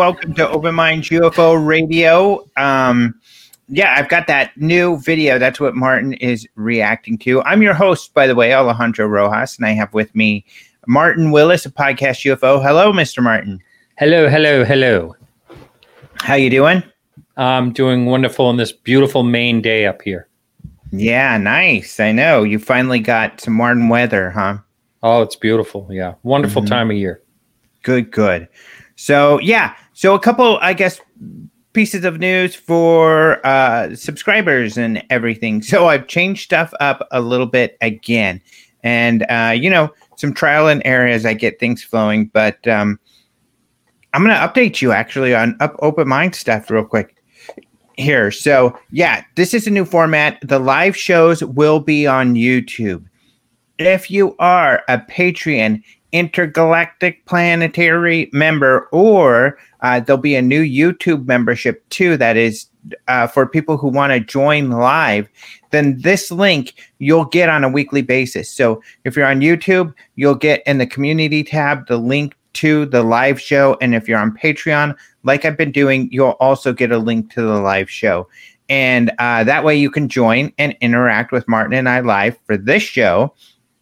welcome to Open Mind UFO Radio. Um, yeah, I've got that new video. That's what Martin is reacting to. I'm your host, by the way, Alejandro Rojas, and I have with me Martin Willis of Podcast UFO. Hello, Mr. Martin. Hello, hello, hello. How you doing? I'm doing wonderful on this beautiful Maine day up here. Yeah, nice. I know you finally got some Martin weather, huh? Oh, it's beautiful. Yeah. Wonderful Mhm. time of year. Good, good. So yeah, so a couple, I guess, pieces of news for uh, subscribers and everything. So I've changed stuff up a little bit again, and uh, you know, some trial and error as I get things flowing. But um, I'm gonna update you actually on up open mind stuff real quick here. So yeah, this is a new format. The live shows will be on YouTube. If you are a Patreon intergalactic planetary member, or uh, there'll be a new YouTube membership too that is uh, for people who want to join live, then this link you'll get on a weekly basis. So if you're on YouTube, you'll get in the community tab the link to the live show. And if you're on Patreon, like I've been doing, you'll also get a link to the live show. And uh, that way you can join and interact with Martin and I live for this show,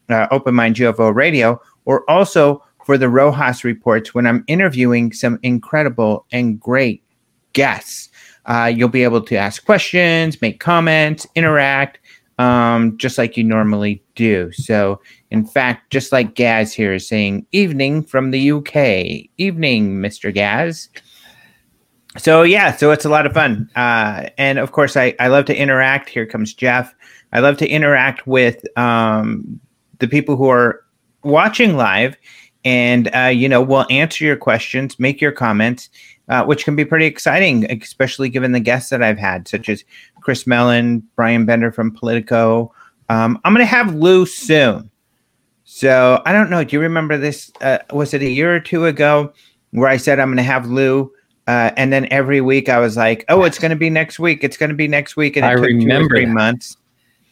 uh, Open Mind UFO Radio, or also for the Rojas reports when I'm interviewing some incredible and great guests. Uh, you'll be able to ask questions, make comments, interact, um, just like you normally do. So, in fact, just like Gaz here is saying, evening from the UK. Evening, Mr. Gaz. So, yeah, so it's a lot of fun. Uh, and of course, I, I love to interact. Here comes Jeff. I love to interact with um, the people who are watching live and uh, you know we'll answer your questions make your comments uh, which can be pretty exciting especially given the guests that i've had such as chris mellon bryan bender from politico. Um, i'm going to have lou soon. So i don't know do you remember this uh, was it a year or two ago where i said i'm going to have lou uh, and then every week i was like oh it's going to be next week it's going to be next week and it I took two or remember three that. months.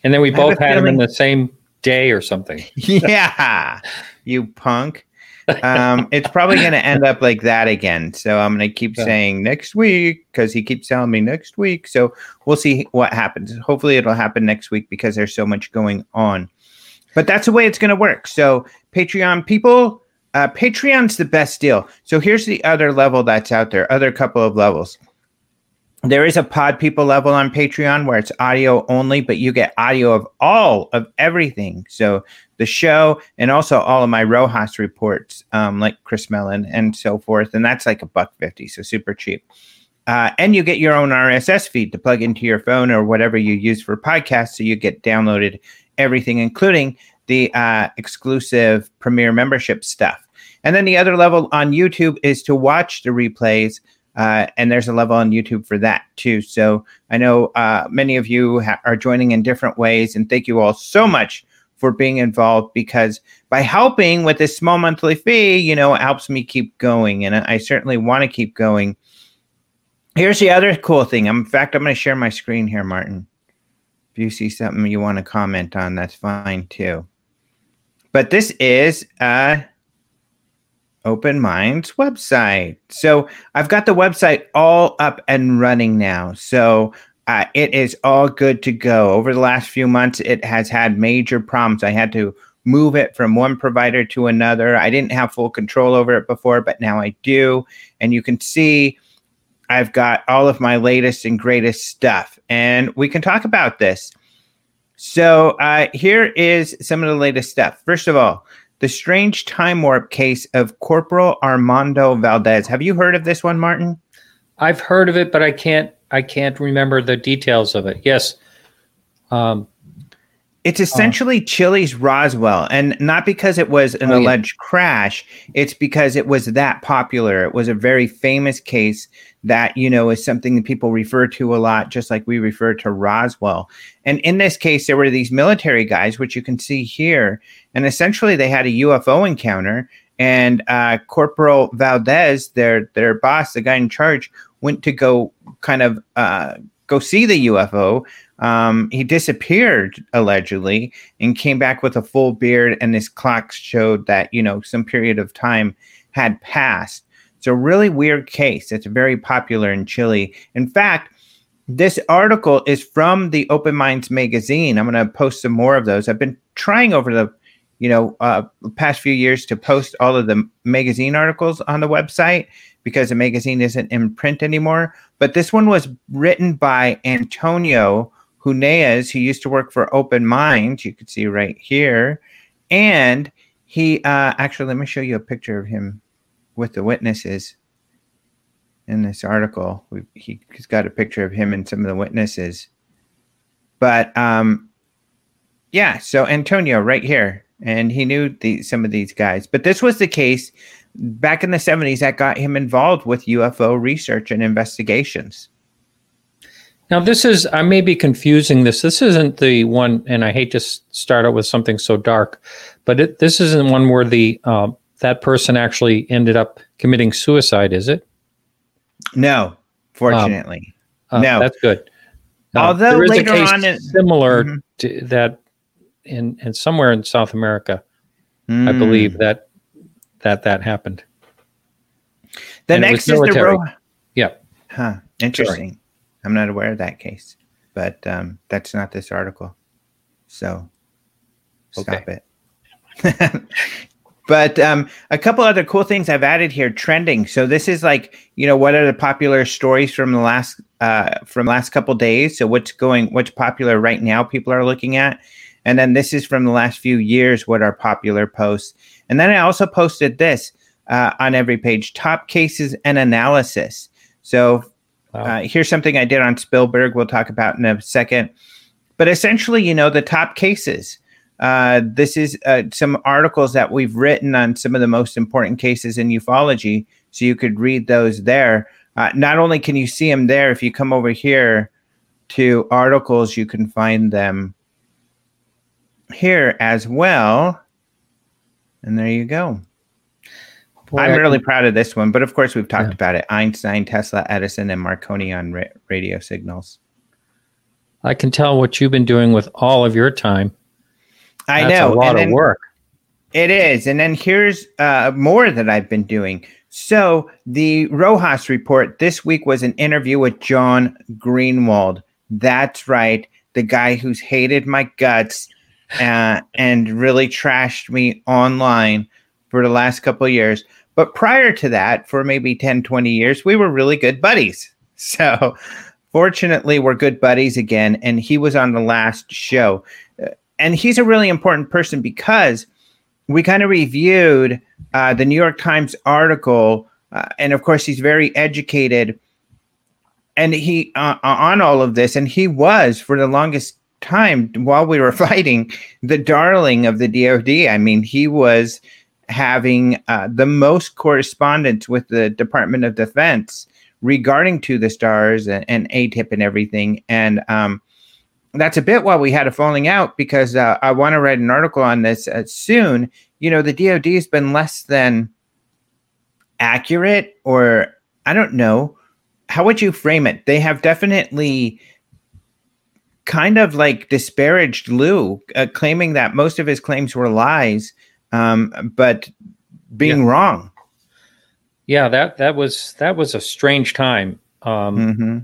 And then we both had them in the same day or something. yeah, you punk. Um, it's probably going to end up like that again. So I'm going to keep Yeah. saying next week because he keeps telling me next week. So we'll see what happens. Hopefully, it'll happen next week because there's so much going on. But that's the way it's going to work. So, Patreon people, uh, Patreon's the best deal. So, here's the other level that's out there, other couple of levels there is a pod people level on patreon where it's audio only but you get audio of all of everything. So the show and also all of my rojas reports um, like chris mellon and so forth. And that's like a buck 50 so super cheap. Uh, and you get your own rss feed to plug into your phone or whatever you use for podcasts. So you get downloaded everything including the uh, exclusive premiere membership stuff. And then the other level on youtube is to watch the replays uh, and there's a level on YouTube for that too. So I know uh, many of you ha- are joining in different ways, and thank you all so much for being involved because by helping with this small monthly fee, you know, it helps me keep going, and I I certainly want to keep going. Here's the other cool thing. In fact, I'm going to share my screen here, Martin. If you see something you want to comment on, that's fine too. But this is uh, Open Minds website. So I've got the website all up and running now. So uh, it is all good to go. Over the last few months, it has had major problems. I had to move it from one provider to another. I didn't have full control over it before, but now I do. And you can see I've got all of my latest and greatest stuff. And we can talk about this. So uh, here is some of the latest stuff. First of all, the strange time warp case of Corporal Armando Valdez. Have you heard of this one, Martin? I've heard of it, but I can't I can't remember the details of it. Yes. Um, it's essentially Chile's Roswell, and not because it was an Oh, yeah. alleged crash. It's because it was that popular. It was a very famous case that you know is something that people refer to a lot, just like we refer to Roswell. And in this case, there were these military guys, which you can see here, and essentially they had a UFO encounter. And uh, Corporal Valdez, their their boss, the guy in charge, went to go kind of uh, go see the UFO. Um, he disappeared allegedly and came back with a full beard, and his clocks showed that you know some period of time had passed. It's a really weird case. It's very popular in Chile. In fact, this article is from the Open Minds magazine. I'm going to post some more of those. I've been trying over the you know uh, past few years to post all of the magazine articles on the website because the magazine isn't in print anymore. But this one was written by Antonio Huneeus, who used to work for Open Mind. You can see right here. And he uh, actually, let me show you a picture of him with the witnesses in this article. We, he, he's got a picture of him and some of the witnesses. But um, yeah, so Antonio right here. And he knew the, some of these guys. But this was the case back in the 70s that got him involved with UFO research and investigations. now, this is, I may be confusing this. This isn't the one, and I hate to start out with something so dark, but it, this isn't one where the uh, that person actually ended up committing suicide, is it? No, fortunately. Uh, No. That's good. Uh, Although there is a later on it- similar Mhm. to that in, in somewhere in South America, I Mm. believe that that that happened. The and next is the. Ro- Yeah. Huh. Interesting. I'm not aware of that case, but um, that's not this article. So stop it. but um, a couple other cool things I've added here trending. So this is like, you know, what are the popular stories from the last uh, from last couple days? So what's going what's popular right now people are looking at. And then this is from the last few years what are popular posts. And then I also posted this uh, on every page top cases and analysis. So Wow. uh, here's something I did on Spielberg. We'll talk about in a second. But essentially, you know, the top cases. Uh, this is uh, some articles that we've written on some of the most important cases in ufology. So you could read those there. Uh, not only can you see them there, if you come over here to articles, you can find them here as well. And there you go. Boy, I'm really proud of this one, but of course we've talked Yeah. about it: Einstein, Tesla, Edison, and Marconi on ra- radio signals. I can tell what you've been doing with all of your time. I That's know a lot and of then- work. It is, and then here's uh, more that I've been doing. So the Rojas report this week was an interview with John Greenewald. That's right, the guy who's hated my guts uh, and really trashed me online for the last couple years. But prior to that, for maybe 10, 20 years, we were really good buddies. So fortunately, we're good buddies again. And he was on the last show. Uh, And he's a really important person because we kind of reviewed uh, the New York Times article. Uh, and of course, he's very educated and he uh, on all of this. And he was, for the longest time while we were fighting, the darling of the DoD. I mean, he was having uh, the most correspondence with the Department of Defense regarding to the stars and, and AATIP and everything. And um, that's a bit why we had a falling out because uh, I want to write an article on this uh, soon. You know, the DoD has been less than accurate, or I don't know. How would you frame it? They have definitely kind of like disparaged Lou, uh, claiming that most of his claims were lies, um, but being wrong. Yeah, that that was that was a strange time. Um, hmm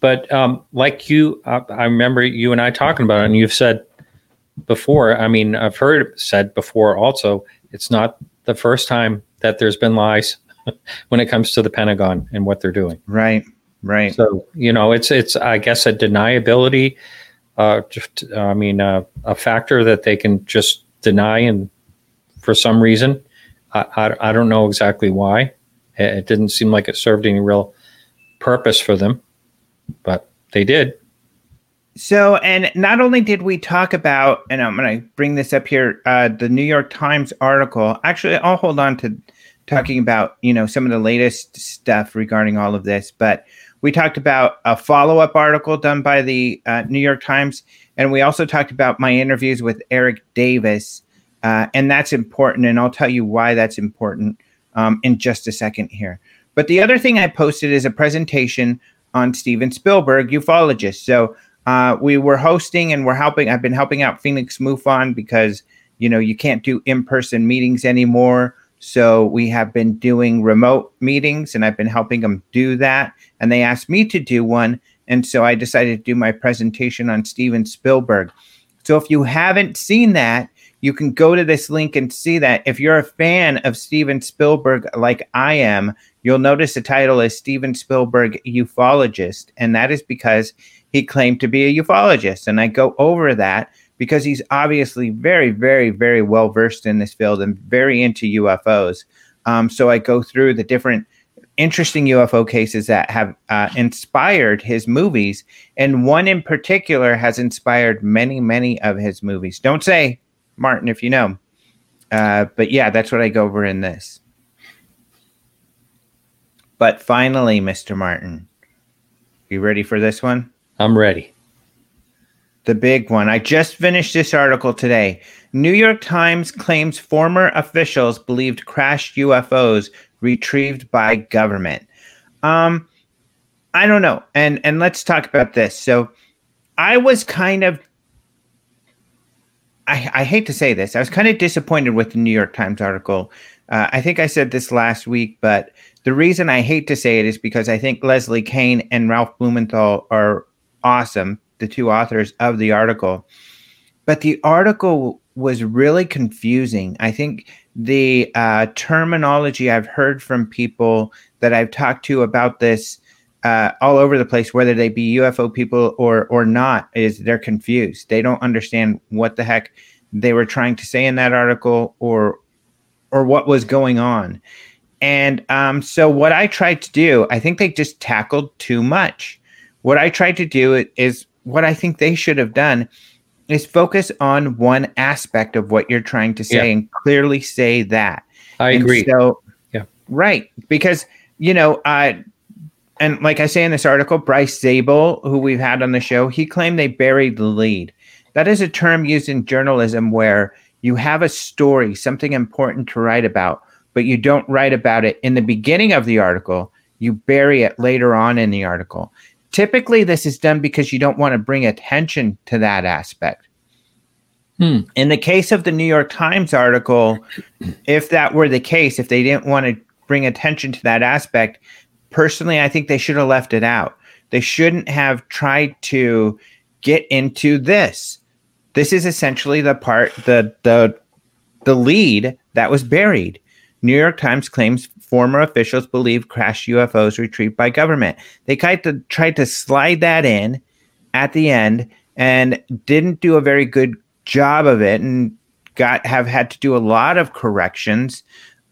But um, like you, uh, I remember you and I talking about it, and you've said before. I mean, I've heard said before. Also, it's not the first time that there's been lies when it comes to the Pentagon and what they're doing. Right, right. So you know, it's it's I guess a deniability. Uh, just, I mean, uh, a factor that they can just deny, and for some reason, I, I I don't know exactly why. It, it didn't seem like it served any real purpose for them. but they did. So, and not only did we talk about, and I'm going to bring this up here, uh, the New York Times article. Actually, I'll hold on to talking about you know some of the latest stuff regarding all of this, but we talked about a follow up article done by the uh, New York Times, and we also talked about my interviews with Eric Davis, uh, and that's important, and I'll tell you why that's important um, in just a second here. But the other thing I posted is a presentation on Steven Spielberg, ufologist. So uh, we were hosting and we're helping. I've been helping out Phoenix MUFON because you know you can't do in-person meetings anymore. So we have been doing remote meetings, and I've been helping them do that. And they asked me to do one, and so I decided to do my presentation on Steven Spielberg. So if you haven't seen that, you can go to this link and see that. If you're a fan of Steven Spielberg, like I am, you'll notice the title is Steven Spielberg Ufologist, and that is because he claimed to be a ufologist. And I go over that because he's obviously very, very, very well versed in this field and very into UFOs. Um, so I go through the different interesting UFO cases that have uh, inspired his movies. And one in particular has inspired many, many of his movies. Don't say, Martin, if you know. Uh, but yeah, that's what I go over in this. But finally, Mr. Martin, you ready for this one? I'm ready. The big one. I just finished this article today. New York Times claims former officials believed crashed UFOs retrieved by government. Um, I don't know. And and let's talk about this. So I was kind of I, I hate to say this. I was kind of disappointed with the New York Times article. Uh, I think I said this last week, but the reason I hate to say it is because I think Leslie Kean and Ralph Blumenthal are awesome, the two authors of the article. But the article was really confusing. I think the uh, terminology I've heard from people that I've talked to about this uh, all over the place, whether they be UFO people or or not, is they're confused. They don't understand what the heck they were trying to say in that article or or what was going on. And um, so what I tried to do, I think they just tackled too much. What I tried to do is what I think they should have done is focus on one aspect of what you're trying to say yeah. and clearly say that. I and agree. So, yeah, right, because you know, uh, and like I say in this article, Bryce Zabel, who we've had on the show, he claimed they buried the lead. That is a term used in journalism where you have a story, something important to write about, but you don't write about it in the beginning of the article. You bury it later on in the article. Typically, this is done because you don't want to bring attention to that aspect. Hmm. In the case of the New York Times article, if that were the case, if they didn't want to bring attention to that aspect, personally, I think they should have left it out. They shouldn't have tried to get into this. This is essentially the part, the the the lead that was buried. New York Times claims former officials believe crashed UFOs retrieved by government. They tried to tried to slide that in at the end and didn't do a very good job of it and got have had to do a lot of corrections.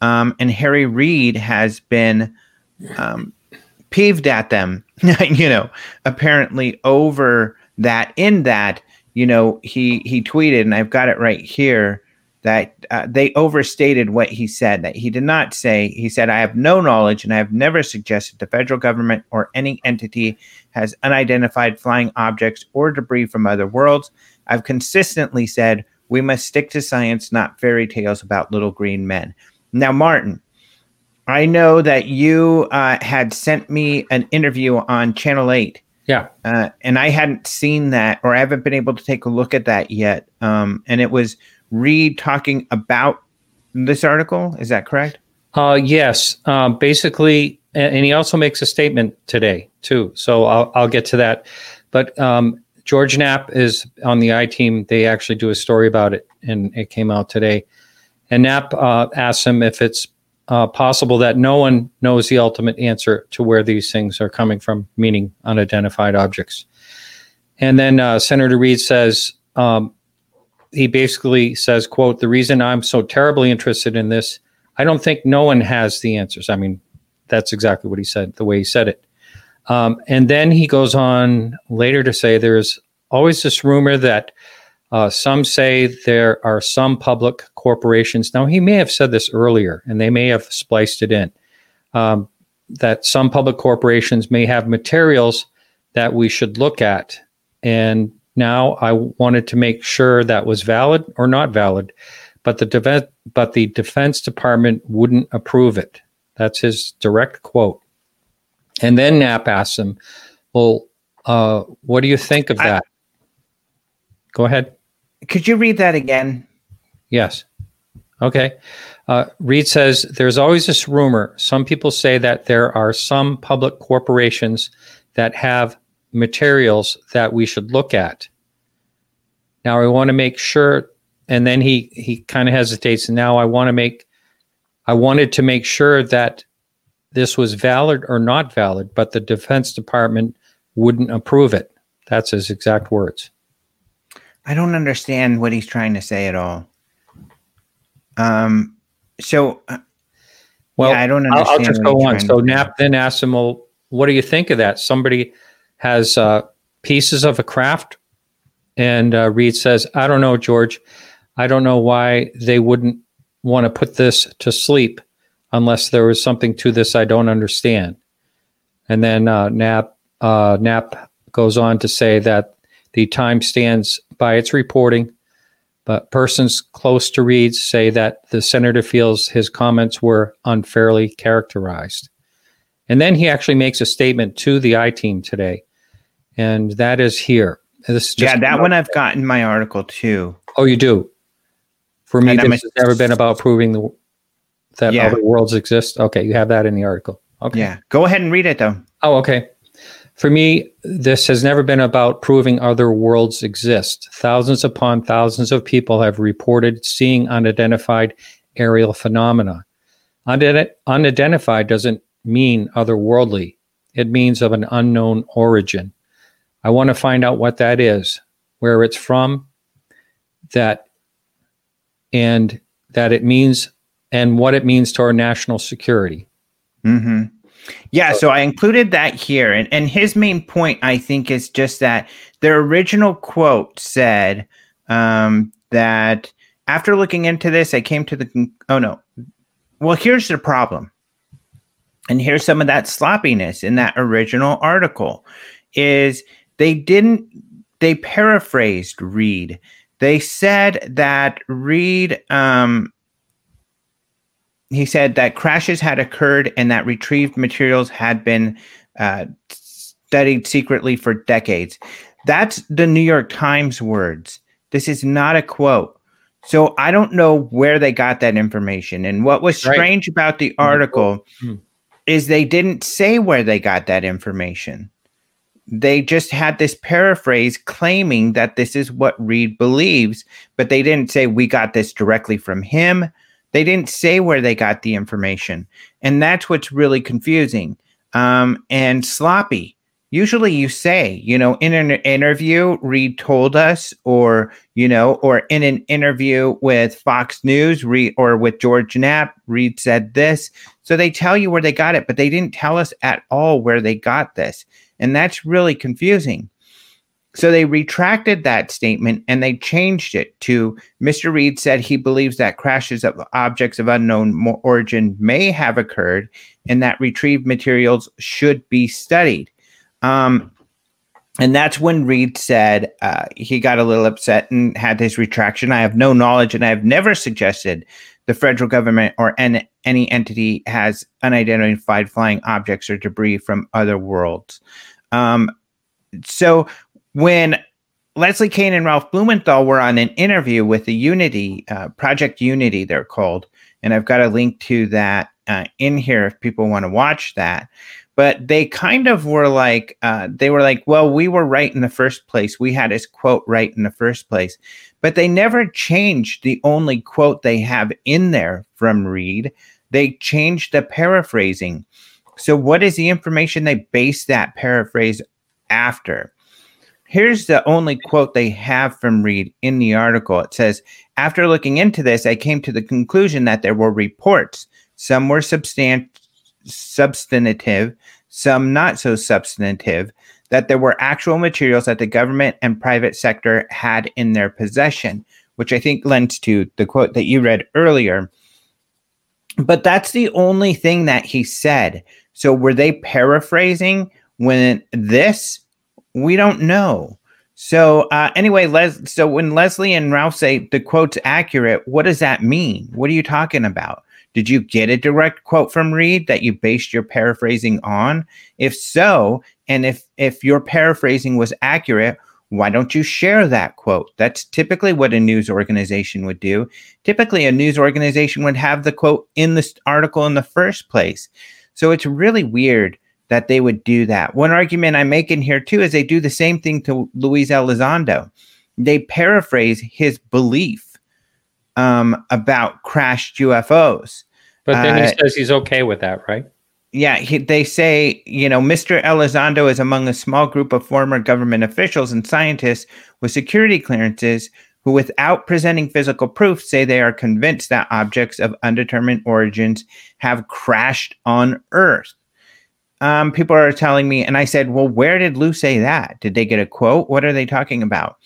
Um, and Harry Reid has been um, peeved at them, you know, apparently over that. In that, you know, he he tweeted, and I've got it right here that uh, they overstated what he said. That he did not say, he said, I have no knowledge and I have never suggested the federal government or any entity has unidentified flying objects or debris from other worlds. I've consistently said we must stick to science, not fairy tales about little green men. Now, Martin, I know that you uh, had sent me an interview on Channel 8. Yeah. Uh, and I hadn't seen that or I haven't been able to take a look at that yet. Um, and it was Reid talking about this article. Is that correct? Uh, yes. Um, basically, and he also makes a statement today too. So I'll, I'll get to that. But um, George Knapp is on the I team. They actually do a story about it, and it came out today. And Knapp uh, asks him if it's uh, possible that no one knows the ultimate answer to where these things are coming from, meaning unidentified objects. And then uh, Senator Reid says, um, he basically says, quote, the reason I'm so terribly interested in this, I don't think no one has the answers. I mean, that's exactly what he said, the way he said it. Um, and then he goes on later to say there's always this rumor that uh, some say there are some public corporations. Now, he may have said this earlier, and they may have spliced it in. Um, that some public corporations may have materials that we should look at. And now I wanted to make sure that was valid or not valid, but the defense, but the Defense Department wouldn't approve it. That's his direct quote. And then Knapp asked him, "Well, uh, what do you think of that?" I, Go ahead. Could you read that again? Yes. Okay. Uh, Reid says there's always this rumor. Some people say that there are some public corporations that have materials that we should look at. Now I want to make sure, and then he he kind of hesitates. Now I want to make, I wanted to make sure that this was valid or not valid, but the Defense Department wouldn't approve it. That's his exact words. I don't understand what he's trying to say at all. Um, so, uh, well, yeah, I don't understand. I'll, I'll just go on. So Knapp then asked him, "Well, what do you think of that? Somebody has uh, pieces of a craft," and uh, Reid says, "I don't know, George. I don't know why they wouldn't want to put this to sleep unless there was something to this I don't understand." And then uh, Knapp uh, Knapp goes on to say that the time stands by its reporting, but persons close to Reid say that the senator feels his comments were unfairly characterized. And then he actually makes a statement to the I team today, and that is here. This yeah, that one I've got in my article too. Oh, you do. For me, this has never been about proving the, that yeah. other worlds exist. Okay, you have that in the article. Okay. Yeah, go ahead and read it though. Oh, okay. For me, this has never been about proving other worlds exist. Thousands upon thousands of people have reported seeing unidentified aerial phenomena. unidentified doesn't mean otherworldly, it means of an unknown origin. I want to find out what that is, where it's from, that and that it means and what it means to our national security. Mm-hmm. Yeah, so I included that here. And, and his main point, I think, is just that the original quote said um, that after looking into this, I came to the. Oh, no. Well, here's the problem. And here's some of that sloppiness in that original article is they didn't, they paraphrased Reid. They said that Reid um, he said that crashes had occurred and that retrieved materials had been uh, studied secretly for decades. That's the New York Times words. This is not a quote. So I don't know where they got that information. And what was strange right. about the article mm-hmm. is they didn't say where they got that information. They just had this paraphrase claiming that this is what Reid believes, but they didn't say we got this directly from him they didn't say where they got the information. And that's what's really confusing um, and sloppy. Usually you say, you know, in an interview, Reid told us, or, you know, or in an interview with Fox News Reid, or with George Knapp, Reid said this. So they tell you where they got it, but they didn't tell us at all where they got this. And that's really confusing. So they retracted that statement and they changed it to Mr. Reid said he believes that crashes of objects of unknown origin may have occurred and that retrieved materials should be studied. Um, and that's when Reid said uh, he got a little upset and had his retraction. I have no knowledge and I have never suggested the federal government or any, any entity has unidentified flying objects or debris from other worlds. Um, so when Leslie Kean and Ralph Blumenthal were on an interview with the Unity uh, Project Unity, they're called, and I've got a link to that uh, in here if people want to watch that. But they kind of were like, uh, they were like, well, we were right in the first place. We had his quote right in the first place. But they never changed the only quote they have in there from Reid. They changed the paraphrasing. So, what is the information they base that paraphrase after? Here's the only quote they have from Reid in the article. It says, After looking into this, I came to the conclusion that there were reports. Some were substan- substantive, some not so substantive, that there were actual materials that the government and private sector had in their possession, which I think lends to the quote that you read earlier. But that's the only thing that he said. So were they paraphrasing when this? We don't know. So uh, anyway, Les. So when Leslie and Ralph say the quote's accurate, what does that mean? What are you talking about? Did you get a direct quote from Reid that you based your paraphrasing on? If so, and if if your paraphrasing was accurate, why don't you share that quote? That's typically what a news organization would do. Typically, a news organization would have the quote in this article in the first place. So it's really weird that they would do that. One argument I'm making here too is they do the same thing to Luis Elizondo. They paraphrase his belief um, about crashed UFOs. But then uh, he says he's okay with that, right? Yeah, he, they say, you know, Mr. Elizondo is among a small group of former government officials and scientists with security clearances who, without presenting physical proof, say they are convinced that objects of undetermined origins have crashed on Earth. Um, people are telling me, and I said, well, where did Lou say that? Did they get a quote? What are they talking about?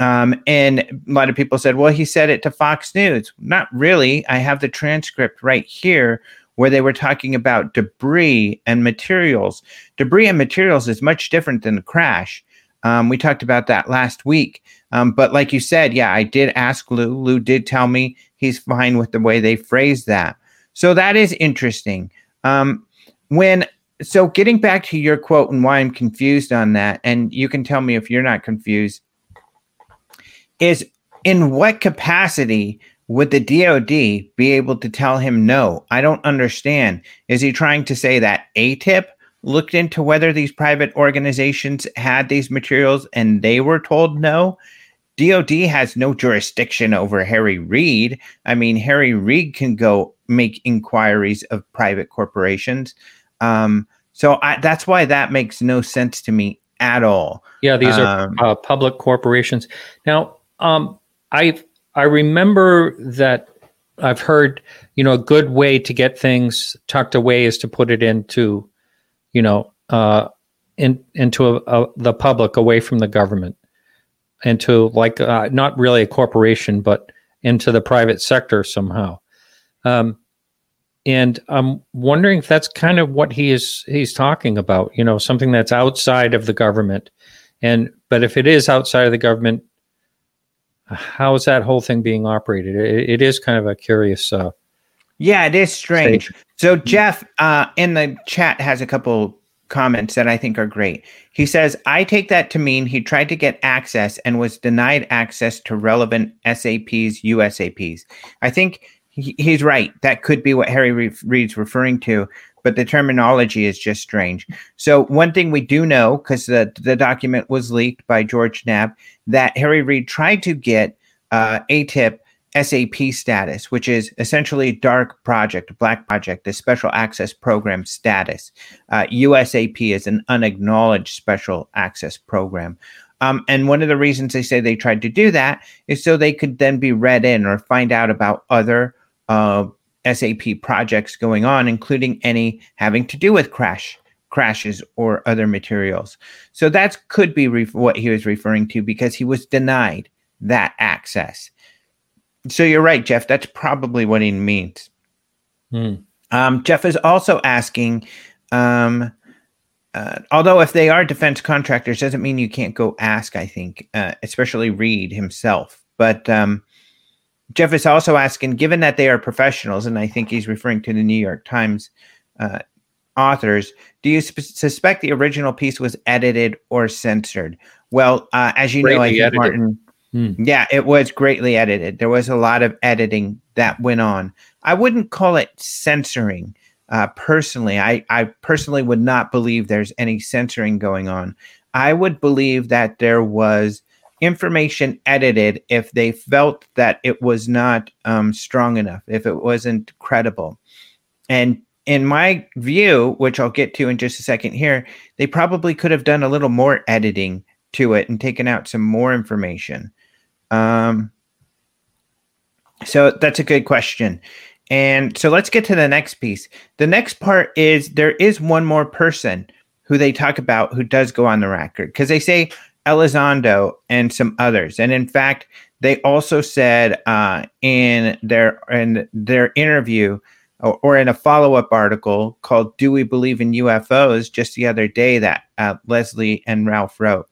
Um, and a lot of people said, well, he said it to Fox News. Not really. I have the transcript right here where they were talking about debris and materials. Debris and materials is much different than the crash. Um, we talked about that last week. Um, but like you said, yeah, I did ask Lou. Lou did tell me he's fine with the way they phrased that. So that is interesting. Um, when so getting back to your quote and why I'm confused on that, and you can tell me if you're not confused is in what capacity would the DOD be able to tell him no? I don't understand. Is he trying to say that AATIP looked into whether these private organizations had these materials and they were told no? DOD has no jurisdiction over Harry Reid. I mean, Harry Reid can go make inquiries of private corporations. Um, so I, that's why that makes no sense to me at all. Yeah, these um, are uh, public corporations. Now, um, I I remember that I've heard, you know, a good way to get things tucked away is to put it into, you know, uh, in into a, a, the public, away from the government, into like uh, not really a corporation, but into the private sector somehow. Um, and I'm wondering if that's kind of what he is he's talking about. You know, something that's outside of the government, and but if it is outside of the government, how is that whole thing being operated? it, it is kind of a curious. Uh, yeah, it is strange. Stage. So Jeff uh, in the chat has a couple comments that I think are great. He says, "I take that to mean he tried to get access and was denied access to relevant SAPs, USAPs." I think he, he's right. That could be what Harry Reid's referring to but the terminology is just strange. So one thing we do know, because the, the document was leaked by George Knapp, that Harry Reid tried to get uh, AATIP SAP status, which is essentially dark project, black project, the special access program status. Uh, USAP is an unacknowledged special access program. Um, and one of the reasons they say they tried to do that is so they could then be read in or find out about other uh, SAP projects going on, including any having to do with crash crashes or other materials. So that could be what he was referring to because he was denied that access. So you're right, Jeff. That's probably what he means. Hmm. Um, Jeff is also asking, um, uh, although if they are defense contractors, doesn't mean you can't go ask. I think, uh, especially Reid himself. But um, Jeff is also asking, given that they are professionals, and I think he's referring to the New York Times uh, authors, do you sp- suspect the original piece was edited or censored? Well, uh, as you greatly know, I think edited. Martin, hmm. yeah, it was greatly edited. There was a lot of editing that went on. I wouldn't call it censoring. Uh, personally, I, I personally would not believe there's any censoring going on. I would believe that there was information edited if they felt that it was not um, strong enough, if it wasn't credible. And in my view, which I'll get to in just a second here, they probably could have done a little more editing to it and taken out some more information. Um, so that's a good question. And so let's get to the next piece. The next part is there is one more person who they talk about who does go on the record because they say Elizondo and some others. And in fact, they also said uh, in their in their interview or, or in a follow up article called "Do We Believe in UFOs?" just the other day that uh, Leslie and Ralph wrote.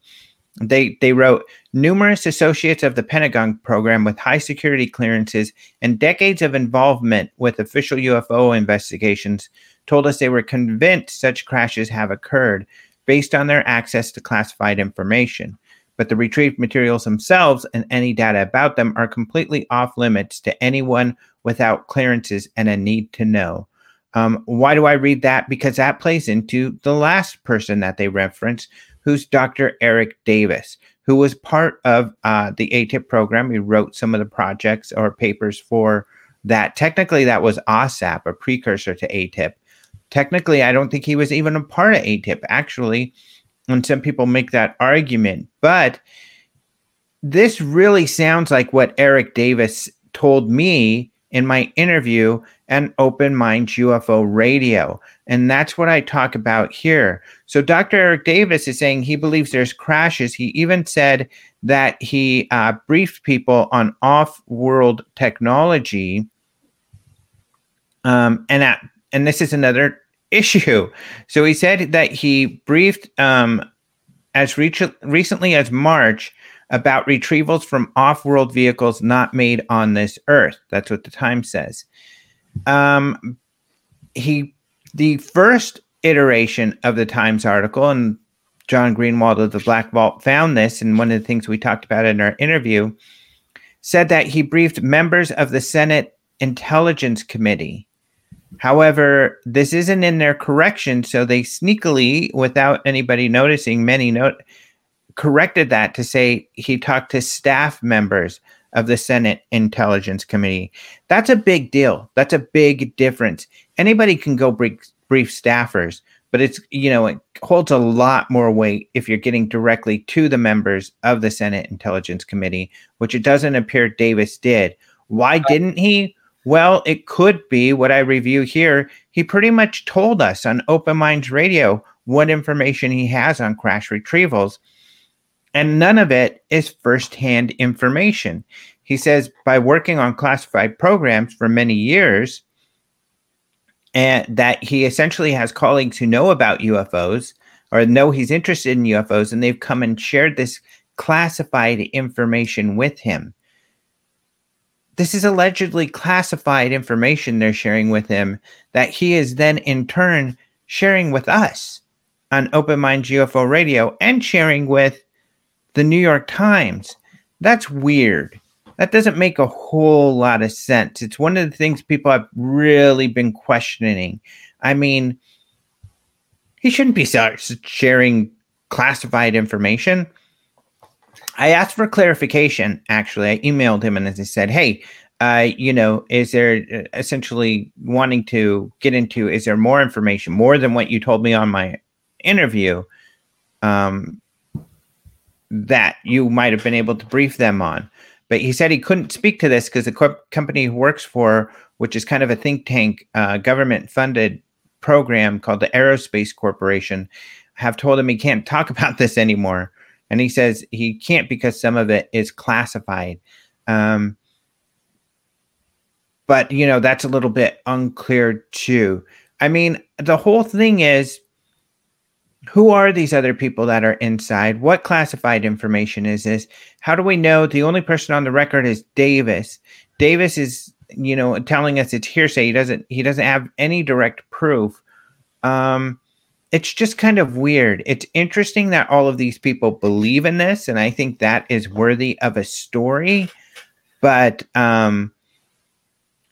They they wrote numerous associates of the Pentagon program with high security clearances and decades of involvement with official UFO investigations told us they were convinced such crashes have occurred based on their access to classified information. But the retrieved materials themselves and any data about them are completely off limits to anyone without clearances and a need to know. Um, why do I read that? Because that plays into the last person that they reference, who's Dr. Eric Davis, who was part of uh, the AATIP program. He wrote some of the projects or papers for that. Technically, that was AAWSAP, a precursor to AATIP. Technically, I don't think he was even a part of AATIP, actually. And some people make that argument. But this really sounds like what Eric Davis told me in my interview and Open Mind UFO Radio. And that's what I talk about here. So Dr. Eric Davis is saying he believes there's crashes. He even said that he uh, briefed people on off world technology. Um, and, that, and this is another issue. So he said that he briefed um, as re- recently as March about retrievals from off world vehicles not made on this earth. That's what the Times says. Um, he, the first iteration of the Times article, and John Greenewald of the Black Vault found this, and one of the things we talked about in our interview, said that he briefed members of the Senate Intelligence Committee. However, this isn't in their correction, so they sneakily, without anybody noticing, many note corrected that to say he talked to staff members of the Senate Intelligence Committee. That's a big deal. That's a big difference. Anybody can go brief, brief staffers, but it's, you know, it holds a lot more weight if you're getting directly to the members of the Senate Intelligence Committee, which it doesn't appear Davis did. Why didn't he? Well, it could be what I review here. He pretty much told us on Open Minds Radio what information he has on crash retrievals and none of it is firsthand information. He says by working on classified programs for many years, and that he essentially has colleagues who know about UFOs or know he's interested in UFOs, and they've come and shared this classified information with him. This is allegedly classified information they're sharing with him that he is then in turn sharing with us on Open Mind UFO Radio and sharing with the New York Times. That's weird. That doesn't make a whole lot of sense. It's one of the things people have really been questioning. I mean, he shouldn't be sharing classified information. I asked for clarification. Actually, I emailed him and as I said, "Hey, uh, you know, is there uh, essentially wanting to get into? Is there more information, more than what you told me on my interview? Um, that you might have been able to brief them on. But he said he couldn't speak to this because the co- company he works for, which is kind of a think tank, uh, government funded program called the Aerospace Corporation, have told him he can't talk about this anymore. And he says he can't because some of it is classified. Um, but, you know, that's a little bit unclear too. I mean, the whole thing is who are these other people that are inside? What classified information is this? How do we know the only person on the record is Davis? Davis is, you know, telling us it's hearsay. He doesn't he doesn't have any direct proof. Um it's just kind of weird. It's interesting that all of these people believe in this, and I think that is worthy of a story. But um,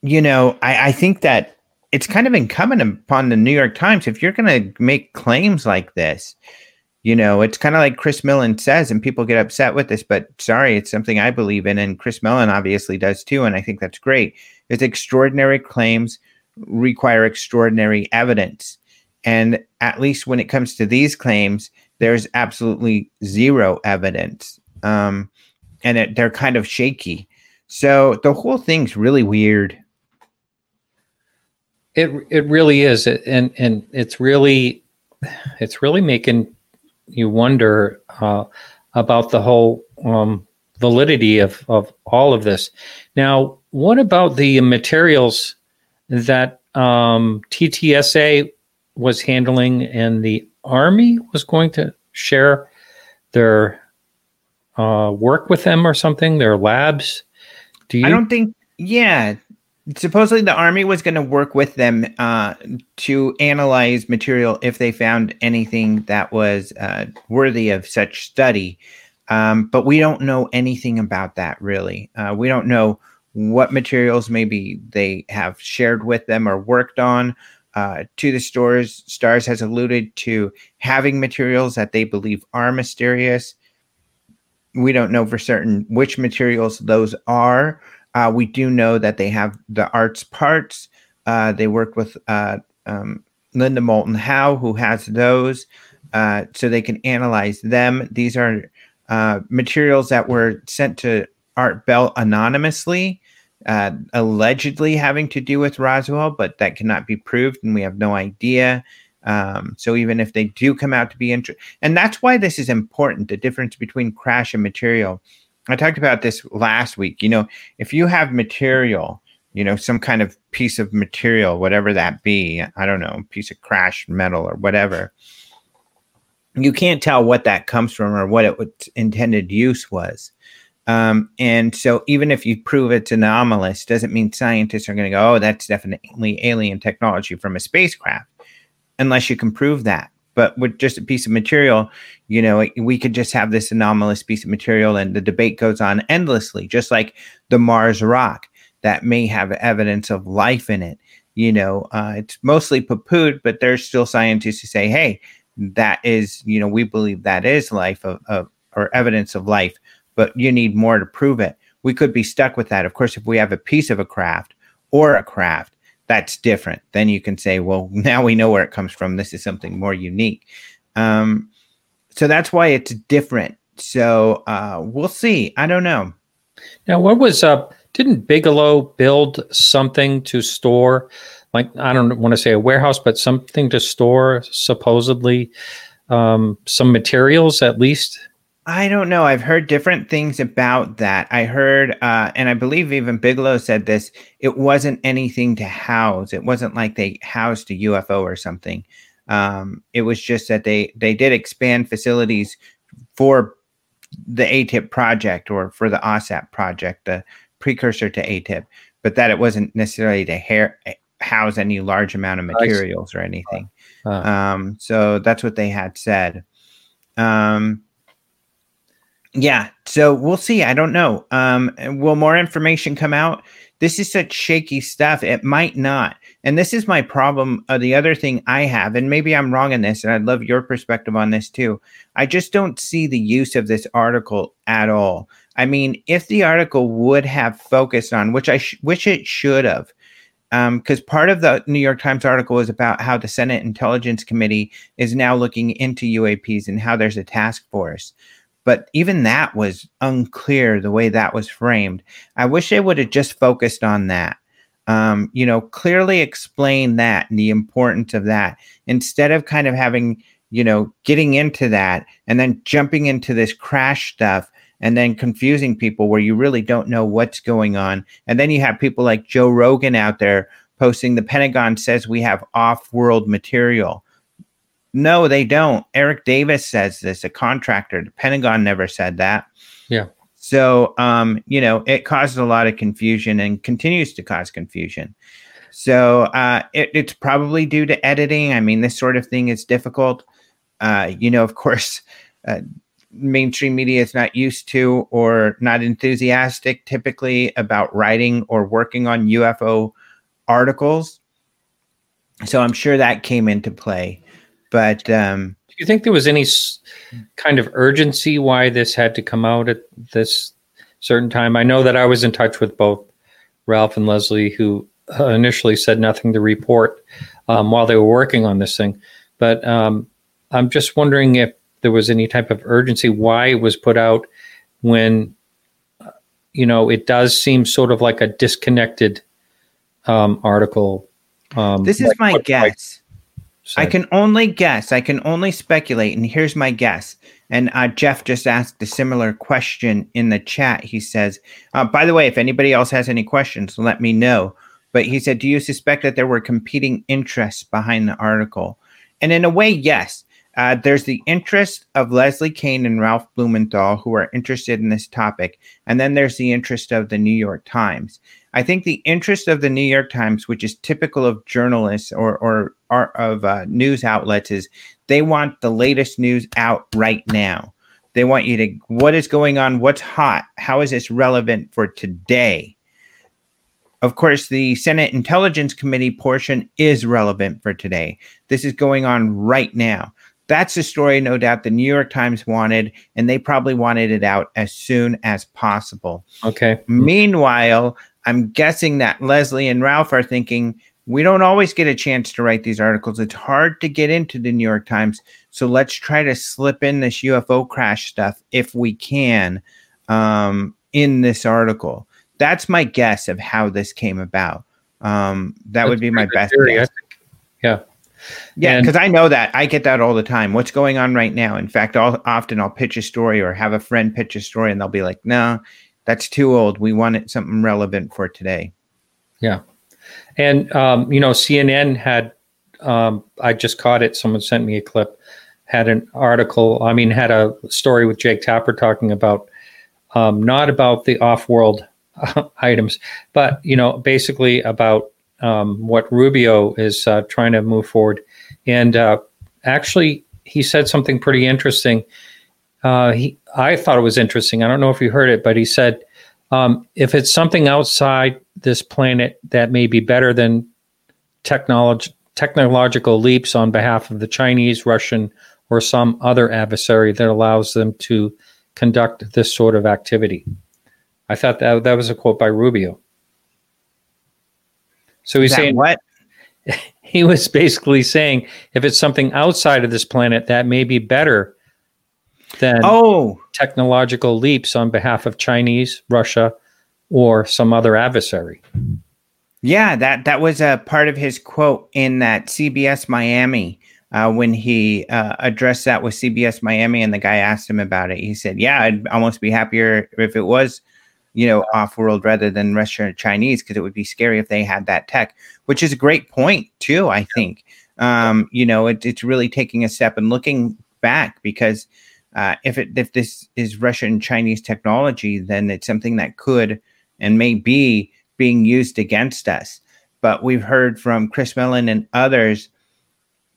you know, I, I think that it's kind of incumbent upon the New York Times if you're going to make claims like this. You know, it's kind of like Chris Mellon says, and people get upset with this, but sorry, it's something I believe in, and Chris Mellon obviously does too, and I think that's great. Is extraordinary claims require extraordinary evidence, and at least when it comes to these claims, there's absolutely zero evidence, um, and it, they're kind of shaky. So the whole thing's really weird. It it really is, and and it's really it's really making you wonder uh, about the whole um, validity of of all of this. Now, what about the materials that um, TTSA was handling and the Army was going to share their uh, work with them or something, their labs? Do you? I don't think. Yeah, supposedly the army was going to work with them uh, to analyze material if they found anything that was uh, worthy of such study. Um, but we don't know anything about that really. Uh, we don't know what materials maybe they have shared with them or worked on. Uh, to the stores, Stars has alluded to having materials that they believe are mysterious. We don't know for certain which materials those are. Uh, we do know that they have the Art's Parts. Uh, they work with uh, um, Linda Moulton Howe, who has those, uh, so they can analyze them. These are uh, materials that were sent to Art Bell anonymously, uh, allegedly having to do with Roswell, but that cannot be proved, and we have no idea. Um, so even if they do come out to be interesting, and that's why this is important the difference between crash and material. I talked about this last week. You know, if you have material, you know, some kind of piece of material, whatever that be, I don't know, piece of crashed metal or whatever, you can't tell what that comes from or what its intended use was. Um, and so even if you prove it's anomalous, doesn't mean scientists are going to go, oh, that's definitely alien technology from a spacecraft, unless you can prove that but with just a piece of material, you know, we could just have this anomalous piece of material and the debate goes on endlessly, just like the Mars rock that may have evidence of life in it. You know, uh, it's mostly poo-pooed, but there's still scientists who say, hey, that is, you know, we believe that is life of, of or evidence of life, but you need more to prove it. We could be stuck with that. Of course, if we have a piece of a craft or a craft that's different. Then you can say, well, now we know where it comes from. This is something more unique. Um, so that's why it's different. So uh, we'll see. I don't know. Now, what was up? Uh, didn't Bigelow build something to store, like I don't want to say a warehouse, but something to store supposedly um, some materials at least? I don't know. I've heard different things about that. I heard, uh, and I believe even Bigelow said this. It wasn't anything to house. It wasn't like they housed a UFO or something. Um, it was just that they they did expand facilities for the AATIP project or for the AAWSAP project, the precursor to AATIP, but that it wasn't necessarily to hair, house any large amount of materials or anything. Um, so that's what they had said. Um, yeah, so we'll see. I don't know. Um, will more information come out? This is such shaky stuff. It might not. And this is my problem. Uh, the other thing I have, and maybe I'm wrong in this, and I'd love your perspective on this too. I just don't see the use of this article at all. I mean, if the article would have focused on, which I sh- wish it should have, because um, part of the New York Times article is about how the Senate Intelligence Committee is now looking into UAPs and how there's a task force. But even that was unclear the way that was framed. I wish they would have just focused on that. Um, you know, clearly explain that and the importance of that instead of kind of having, you know, getting into that and then jumping into this crash stuff and then confusing people where you really don't know what's going on. And then you have people like Joe Rogan out there posting the Pentagon says we have off world material. No, they don't. Eric Davis says this, a contractor. The Pentagon never said that. Yeah. So, um, you know, it causes a lot of confusion and continues to cause confusion. So, uh, it, it's probably due to editing. I mean, this sort of thing is difficult. Uh, you know, of course, uh, mainstream media is not used to or not enthusiastic typically about writing or working on UFO articles. So, I'm sure that came into play. But um, do you think there was any kind of urgency why this had to come out at this certain time? I know that I was in touch with both Ralph and Leslie, who uh, initially said nothing to report um, while they were working on this thing. But um, I'm just wondering if there was any type of urgency why it was put out when, uh, you know, it does seem sort of like a disconnected um, article Um, This is like my what Guess. I can only guess. I can only speculate. And here's my guess. And uh, Jeff just asked a similar question in the chat. He says, uh, by the way, if anybody else has any questions, let me know. But he said, Do you suspect that there were competing interests behind the article? And in a way, yes. Uh, there's the interest of Leslie Kean and Ralph Blumenthal, who are interested in this topic. And then there's the interest of the New York Times. I think the interest of the New York Times, which is typical of journalists or, or, or of uh, news outlets, is they want the latest news out right now. They want you to, what is going on? What's hot? How is this relevant for today? Of course, the Senate Intelligence Committee portion is relevant for today. This is going on right now. That's the story, no doubt, the New York Times wanted, and they probably wanted it out as soon as possible. okay. Meanwhile, I'm guessing that Leslie and Ralph are thinking, we don't always get a chance to write these articles. It's hard to get into the New York Times. So let's try to slip in this UFO crash stuff if we can um, in this article. That's my guess of how this came about. Um, that would be my best theory, guess. Yeah. Yeah, because I know that I get that all the time. What's going on right now? In fact, I'll, often I'll pitch a story or have a friend pitch a story, and they'll be like, "No, that's too old. We want it something relevant for today." Yeah. And um, you know, CNN had um, I just caught it. Someone sent me a clip. Had an article. I mean, had a story with Jake Tapper talking about um, not about the off-world items, but you know, basically about um, what Rubio is uh, trying to move forward. And uh, actually, he said something pretty interesting. Uh, he, I thought it was interesting. I don't know if you heard it, but he said, um, if it's something outside this planet that may be better than technology, technological leaps on behalf of the Chinese, Russian, or some other adversary that allows them to conduct this sort of activity. I thought that that was a quote by Rubio. So he's saying what? he was basically saying if it's something outside of this planet that may be better than Oh, technological leaps on behalf of Chinese, Russia, or some other adversary. yeah. That that was a part of his quote in that CBS Miami uh, when he uh, addressed that with CBS Miami, and the guy asked him about it. He said, "Yeah, I'd almost be happier if it was." You know, off world rather than Russian or Chinese, because it would be scary if they had that tech, which is a great point, too. I think, um, you know, it, it's really taking a step and looking back because uh, if it if this is Russian Chinese technology, then it's something that could and may be being used against us. But we've heard from Chris Mellon and others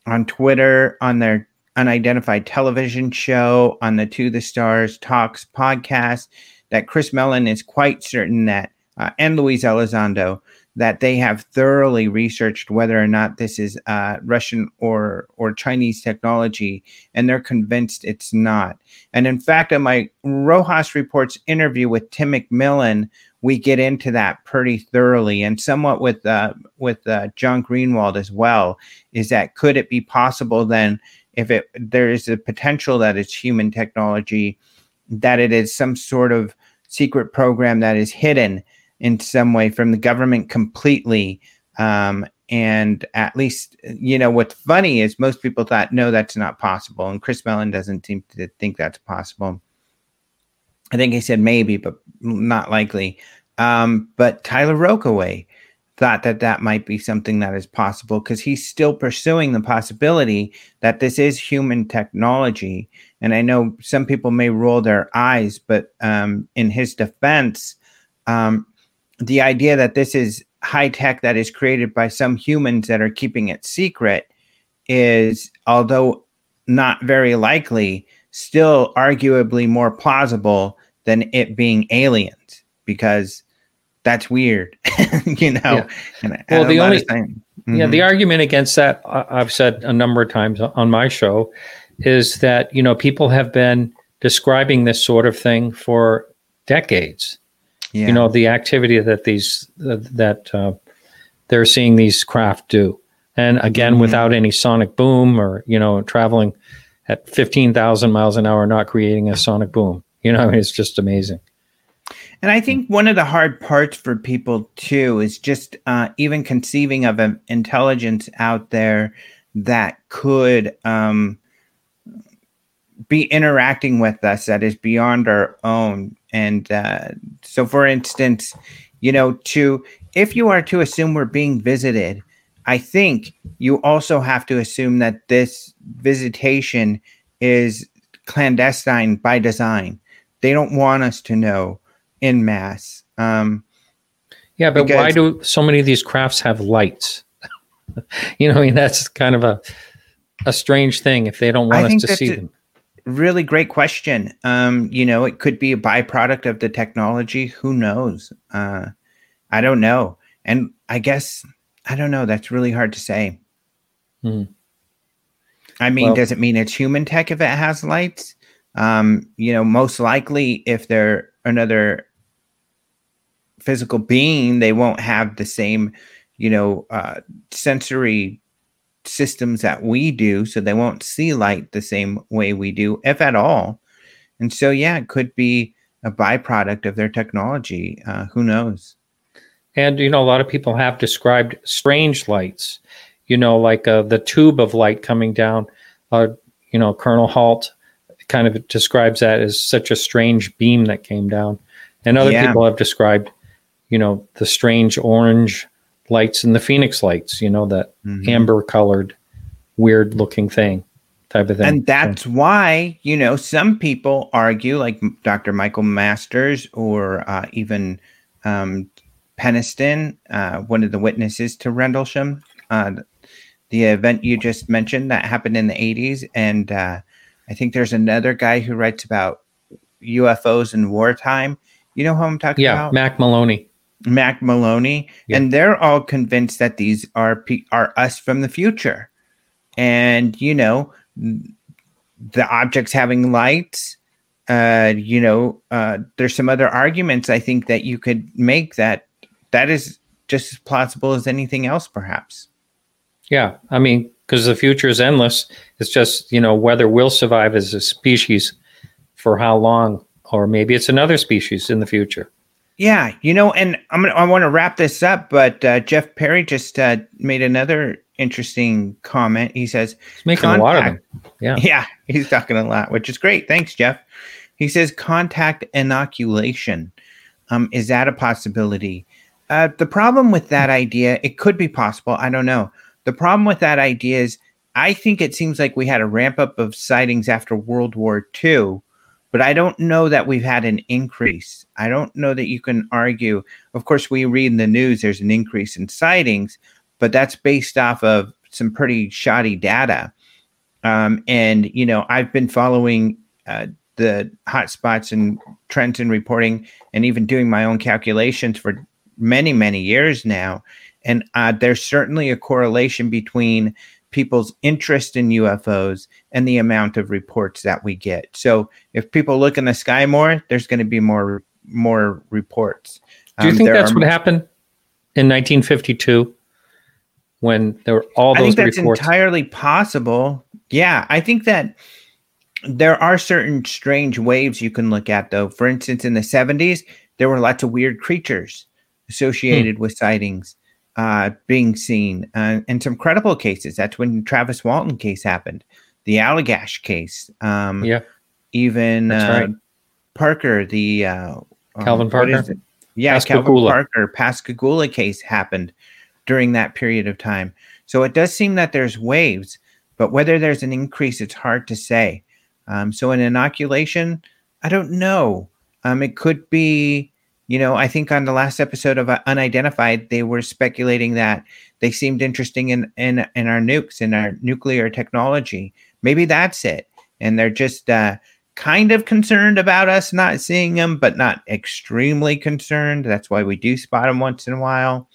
on Twitter, on their unidentified television show, on the To the Stars Talks podcast, that Chris Mellon is quite certain that, uh, and Luis Elizondo, that they have thoroughly researched whether or not this is uh, Russian or or Chinese technology, and they're convinced it's not. And in fact, in my Rojas Reports interview with Tim McMillan, we get into that pretty thoroughly, and somewhat with uh, with uh, John Greenewald as well. Is that could it be possible then, if it there is a potential that it's human technology, that it is some sort of secret program that is hidden in some way from the government completely. Um, and at least, you know, what's funny is most people thought, no, that's not possible. And Chris Mellon doesn't seem to think that's possible. I think he said maybe, but not likely. Um, but Tyler Rogoway thought that that might be something that is possible because he's still pursuing the possibility that this is human technology. And I know some people may roll their eyes, but um, in his defense, um, the idea that this is high tech that is created by some humans that are keeping it secret is, although not very likely, still arguably more plausible than it being aliens because that's weird, you know. Yeah. And Well, the only- time- Yeah, the mm-hmm. argument against that, I've said a number of times on my show, is that you know people have been describing this sort of thing for decades. Yeah. You know the activity that these uh, that uh, they're seeing these craft do, and again Mhm. without any sonic boom or you know traveling at fifteen thousand miles an hour, not creating a sonic boom. You know, it's just amazing. And I think one of the hard parts for people too is just uh, even conceiving of an intelligence out there that could um, be interacting with us that is beyond our own. And uh, so, for instance, you know, to if you are to assume we're being visited, I think you also have to assume that this visitation is clandestine by design. They don't want us to know in mass. Um, yeah, but why do so many of these crafts have lights? you know, I mean, that's kind of a a strange thing if they don't want us to see them. Really great question. Um, you know, it could be a byproduct of the technology. Who knows? Uh, I don't know. And I guess I don't know. That's really hard to say. Hmm. I mean, well, does it mean it's human tech if it has lights? Um, you know, most likely, if they're another physical being, they won't have the same, you know, uh, sensory systems that we do. So they won't see light the same way we do, if at all. And so, yeah, it could be a byproduct of their technology. Uh, who knows? And, you know, a lot of people have described strange lights, you know, like uh, the tube of light coming down. Uh, you know, Colonel Halt kind of describes that as such a strange beam that came down. And other yeah. people have described, you know, the strange orange lights and the phoenix lights, you know, that mm-hmm. amber colored, weird looking thing type of thing. And that's so. why, you know, some people argue, like Dr. Michael Masters or uh, even um, Penniston, uh, one of the witnesses to Rendlesham, uh, the event you just mentioned that happened in the 80s. And uh, I think there's another guy who writes about UFOs in wartime. You know who I'm talking yeah, about? Yeah, Mack Maloney. Mack Maloney. Yeah. And they're all convinced that these are, are us from the future. And, you know, the objects having lights, uh, you know, uh, there's some other arguments I think that you could make that that is just as plausible as anything else, perhaps. Yeah, I mean, because the future is endless. It's just you know whether we'll survive as a species for how long, or maybe it's another species in the future. Yeah, you know, and I'm gonna I want to wrap this up, but uh, Jeff Perry just uh, made another interesting comment. He says he's making contact, a lot of them. Yeah, yeah, he's talking a lot, which is great. Thanks, Jeff. He says contact inoculation. Um, is that a possibility? Uh, the problem with that idea, it could be possible. I don't know. The problem with that idea is I think it seems like we had a ramp up of sightings after World War II, but I don't know that we've had an increase. I don't know that you can argue. Of course, we read in the news there's an increase in sightings, but that's based off of some pretty shoddy data. Um, and, you know, I've been following uh, the hotspots and trends and reporting and even doing my own calculations for many, many years now. And uh, there's certainly a correlation between people's interest in UFOs and the amount of reports that we get. So if people look in the sky more, there's going to be more more reports. Do you um, think that's what happened in 1952 when there were all those I think that's reports? entirely possible. Yeah, I think that there are certain strange waves you can look at though. For instance, in the 70s, there were lots of weird creatures associated hmm. with sightings uh, being seen uh, and some credible cases. That's when Travis Walton case happened, the Allagash case. Um, yeah. Even uh, right. Parker, the um, Calvin Parker. Yeah, Pascagoula. Calvin Parker, Pascagoula case happened during that period of time. So it does seem that there's waves, but whether there's an increase, it's hard to say. Um, so an inoculation, I don't know. Um, it could be you know, I think on the last episode of uh, Unidentified, they were speculating that they seemed interesting in in in our nukes in our nuclear technology. Maybe that's it, and they're just uh, kind of concerned about us not seeing them, but not extremely concerned. That's why we do spot them once in a while.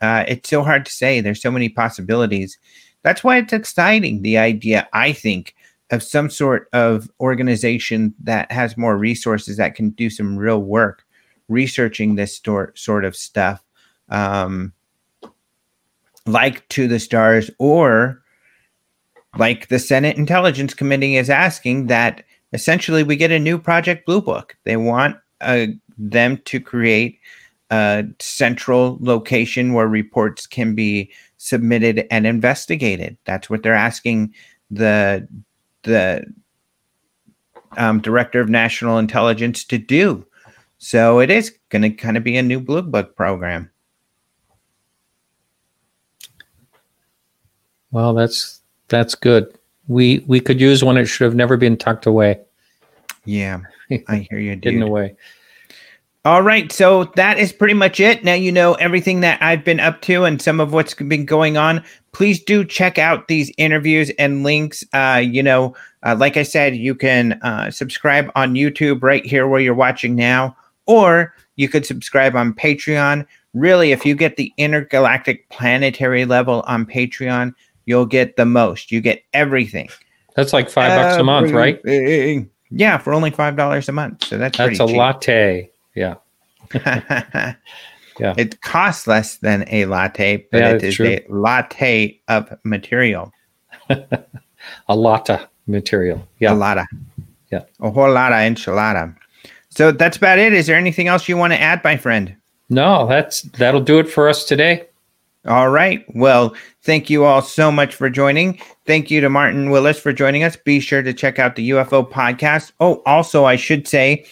Uh, it's so hard to say. There's so many possibilities. That's why it's exciting. The idea, I think, of some sort of organization that has more resources that can do some real work researching this sort sort of stuff, um, like to the stars, or like the Senate Intelligence Committee is asking that essentially we get a new Project Blue Book. They want a them to create a central location where reports can be submitted and investigated. That's what they're asking the the um, director of national intelligence to do. So it is going to kind of be a new blue book program. Well, that's that's good. We we could use one. It should have never been tucked away. Yeah, I hear you, dude. Hidden away. All right, so that is pretty much it. Now you know everything that I've been up to and some of what's been going on. Please do check out these interviews and links. Uh, you know, uh, like I said, you can uh, subscribe on YouTube right here where you're watching now, or you could subscribe on Patreon. Really, if you get the intergalactic planetary level on Patreon, you'll get the most. You get everything. That's like five bucks a month, right? Yeah, for only five dollars a month. So that's That's a cheap. latte. Yeah. Yeah. It costs less than a latte, but Yeah, it is true. a latte of material. A lotta material. A Yeah. lotta. Yeah. A whole lot of enchilada. So that's about it. Is there anything else you want to add, my friend? No, that's that'll do it for us today. All right. Well, thank you all so much for joining. Thank you to Martin Willis for joining us. Be sure to check out the UFO podcast. Oh, also, I should say,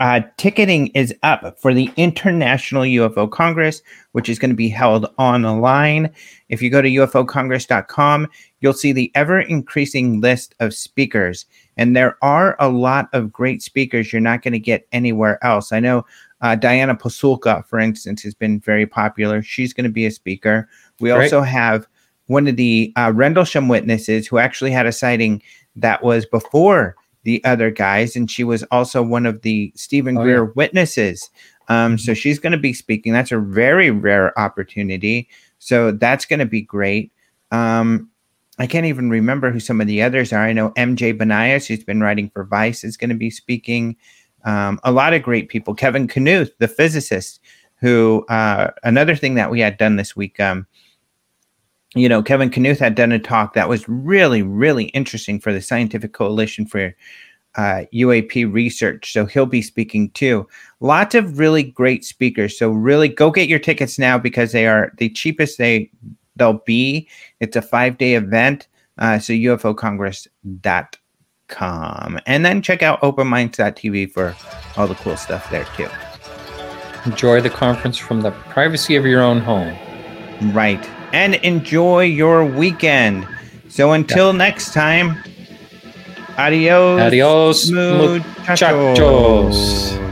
uh, ticketing is up for the International UFO Congress, which is going to be held online. If you go to ufocongress.com, you'll see the ever increasing list of speakers. And there are a lot of great speakers you're not going to get anywhere else. I know uh, Diana Pasulka, for instance, has been very popular. She's going to be a speaker. We Great. also have one of the uh, Rendlesham witnesses who actually had a sighting that was before the other guys, and she was also one of the Stephen Oh, Greer witnesses. Um, so she's going to be speaking. That's a very rare opportunity. So that's going to be great. Um, I can't even remember who some of the others are. I know MJ Banias, who's been writing for Vice, is going to be speaking. Um, a lot of great people. Kevin Knuth, the physicist, who uh, another thing that we had done this week. Um, you know, Kevin Knuth had done a talk that was really, really interesting for the Scientific Coalition for uh, UAP research. So he'll be speaking too. Lots of really great speakers. So really go get your tickets now because they are the cheapest they they'll be. It's a five day event. Uh, so And then check out openminds.tv for all the cool stuff there too. Enjoy the conference from the privacy of your own home. Right. And enjoy your weekend. So until next time, adios. Adios, muchachos. muchachos.